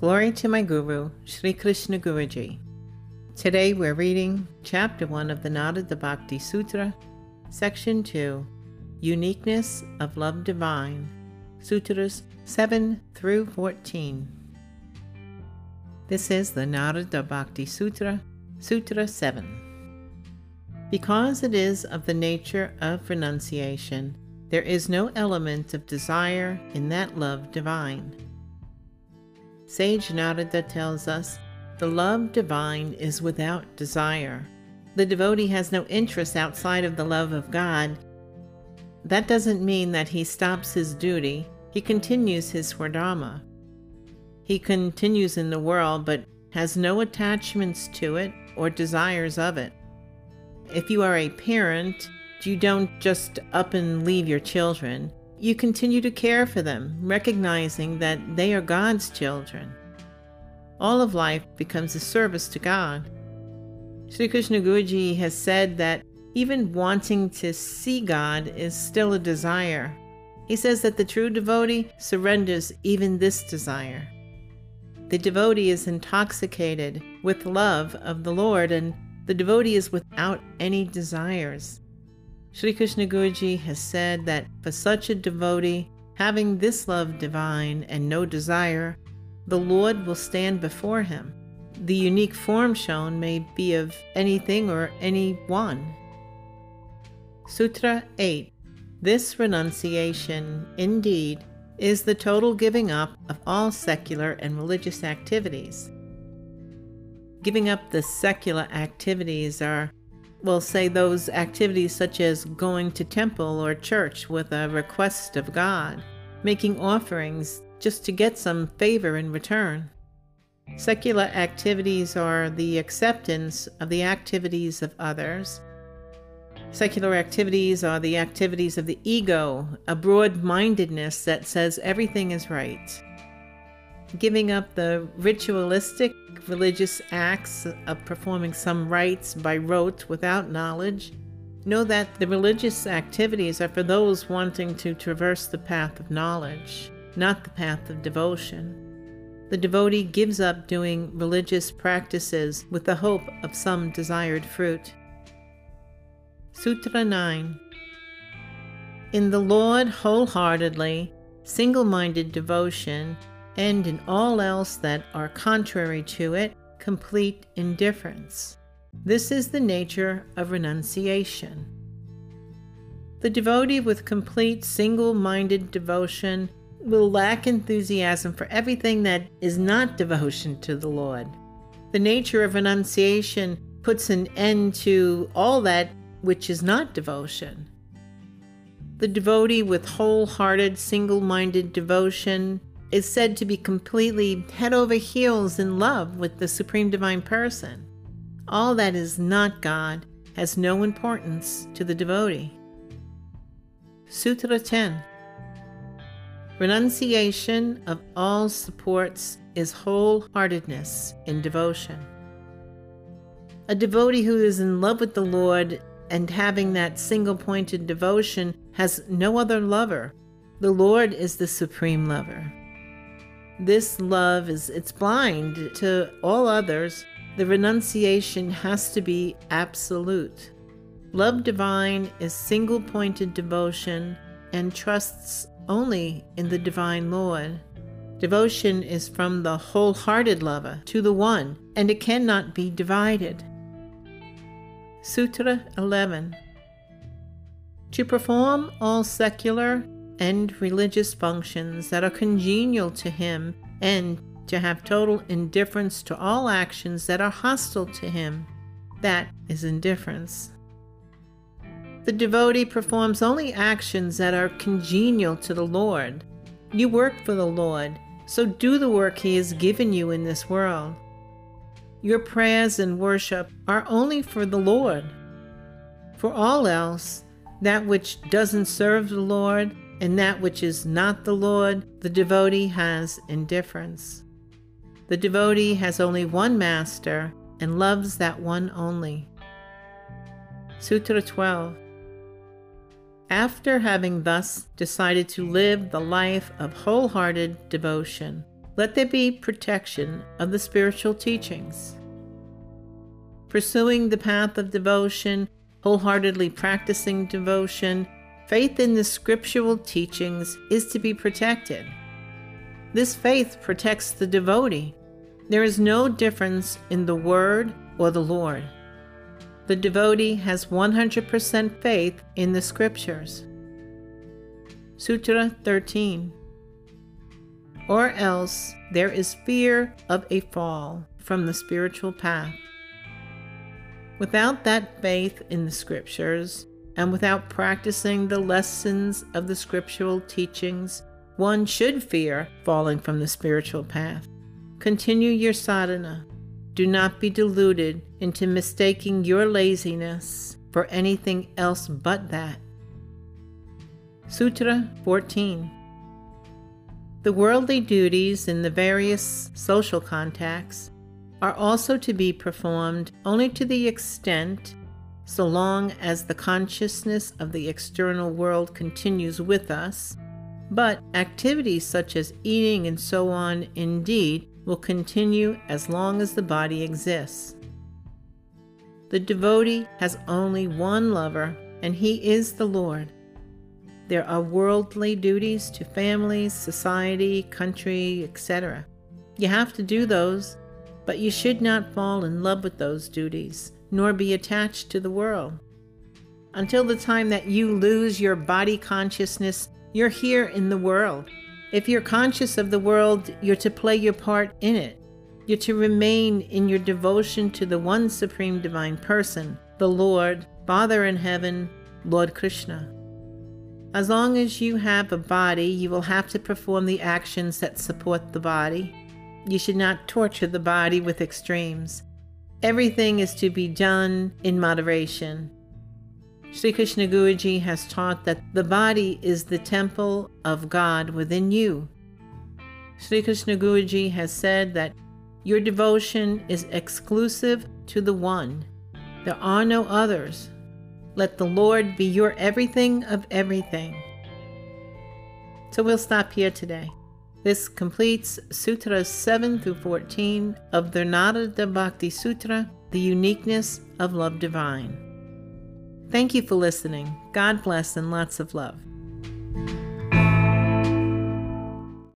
Glory to my Guru, Sri Krishna Guruji. Today we're reading Chapter 1 of the Narada Bhakti Sutra, Section 2 Uniqueness of Love Divine, Sutras 7 through 14. This is the Narada Bhakti Sutra, Sutra 7. Because it is of the nature of renunciation, there is no element of desire in that love divine. Sage Narada tells us the love divine is without desire. The devotee has no interest outside of the love of God. That doesn't mean that he stops his duty, he continues his swadharma. He continues in the world but has no attachments to it or desires of it. If you are a parent, you don't just up and leave your children. You continue to care for them, recognizing that they are God's children. All of life becomes a service to God. Sri Krishna Guruji has said that even wanting to see God is still a desire. He says that the true devotee surrenders even this desire. The devotee is intoxicated with love of the Lord, and the devotee is without any desires. Sri Krishna Guruji has said that for such a devotee, having this love divine and no desire, the Lord will stand before him. The unique form shown may be of anything or anyone. Sutra 8 This renunciation, indeed, is the total giving up of all secular and religious activities. Giving up the secular activities are will say those activities such as going to temple or church with a request of God, making offerings just to get some favor in return. Secular activities are the acceptance of the activities of others. Secular activities are the activities of the ego, a broad mindedness that says everything is right giving up the ritualistic religious acts of performing some rites by rote without knowledge. Know that the religious activities are for those wanting to traverse the path of knowledge, not the path of devotion. The devotee gives up doing religious practices with the hope of some desired fruit. Sutra 9 In the Lord wholeheartedly, single minded devotion and in all else that are contrary to it, complete indifference. This is the nature of renunciation. The devotee with complete single minded devotion will lack enthusiasm for everything that is not devotion to the Lord. The nature of renunciation puts an end to all that which is not devotion. The devotee with wholehearted, single minded devotion is said to be completely head over heels in love with the Supreme Divine Person. All that is not God has no importance to the devotee. Sutra 10 Renunciation of all supports is wholeheartedness in devotion. A devotee who is in love with the Lord and having that single pointed devotion has no other lover. The Lord is the supreme lover. This love is it's blind to all others. The renunciation has to be absolute. Love divine is single pointed devotion and trusts only in the divine Lord. Devotion is from the wholehearted lover to the one, and it cannot be divided. Sutra 11 To perform all secular and religious functions that are congenial to him, and to have total indifference to all actions that are hostile to him. That is indifference. The devotee performs only actions that are congenial to the Lord. You work for the Lord, so do the work He has given you in this world. Your prayers and worship are only for the Lord. For all else, that which doesn't serve the Lord in that which is not the Lord, the devotee has indifference. The devotee has only one master and loves that one only. Sutra 12 After having thus decided to live the life of wholehearted devotion, let there be protection of the spiritual teachings. Pursuing the path of devotion, wholeheartedly practicing devotion, faith in the scriptural teachings is to be protected. This faith protects the devotee. There is no difference in the Word or the Lord. The devotee has 100% faith in the Scriptures. Sutra 13 Or else there is fear of a fall from the spiritual path. Without that faith in the Scriptures, and without practicing the lessons of the scriptural teachings, one should fear falling from the spiritual path. Continue your sadhana. Do not be deluded into mistaking your laziness for anything else but that. Sutra 14 The worldly duties in the various social contacts are also to be performed only to the extent so long as the consciousness of the external world continues with us but activities such as eating and so on, indeed, will continue as long as the body exists. The devotee has only one lover, and he is the Lord. There are worldly duties to families, society, country, etc. You have to do those, but you should not fall in love with those duties, nor be attached to the world. Until the time that you lose your body consciousness you're here in the world. If you're conscious of the world, you're to play your part in it. You're to remain in your devotion to the one Supreme Divine Person, the Lord, Father in heaven, Lord Krishna. As long as you have a body, you will have to perform the actions that support the body. You should not torture the body with extremes. Everything is to be done in moderation. Sri Krishna Guruji has taught that the body is the temple of God within you. Sri Krishna Guruji has said that your devotion is exclusive to the One. There are no others. Let the Lord be your everything of everything. So we'll stop here today. This completes Sutras 7 through 14 of the Narada Bhakti Sutra, The Uniqueness of Love Divine. Thank you for listening. God bless and lots of love.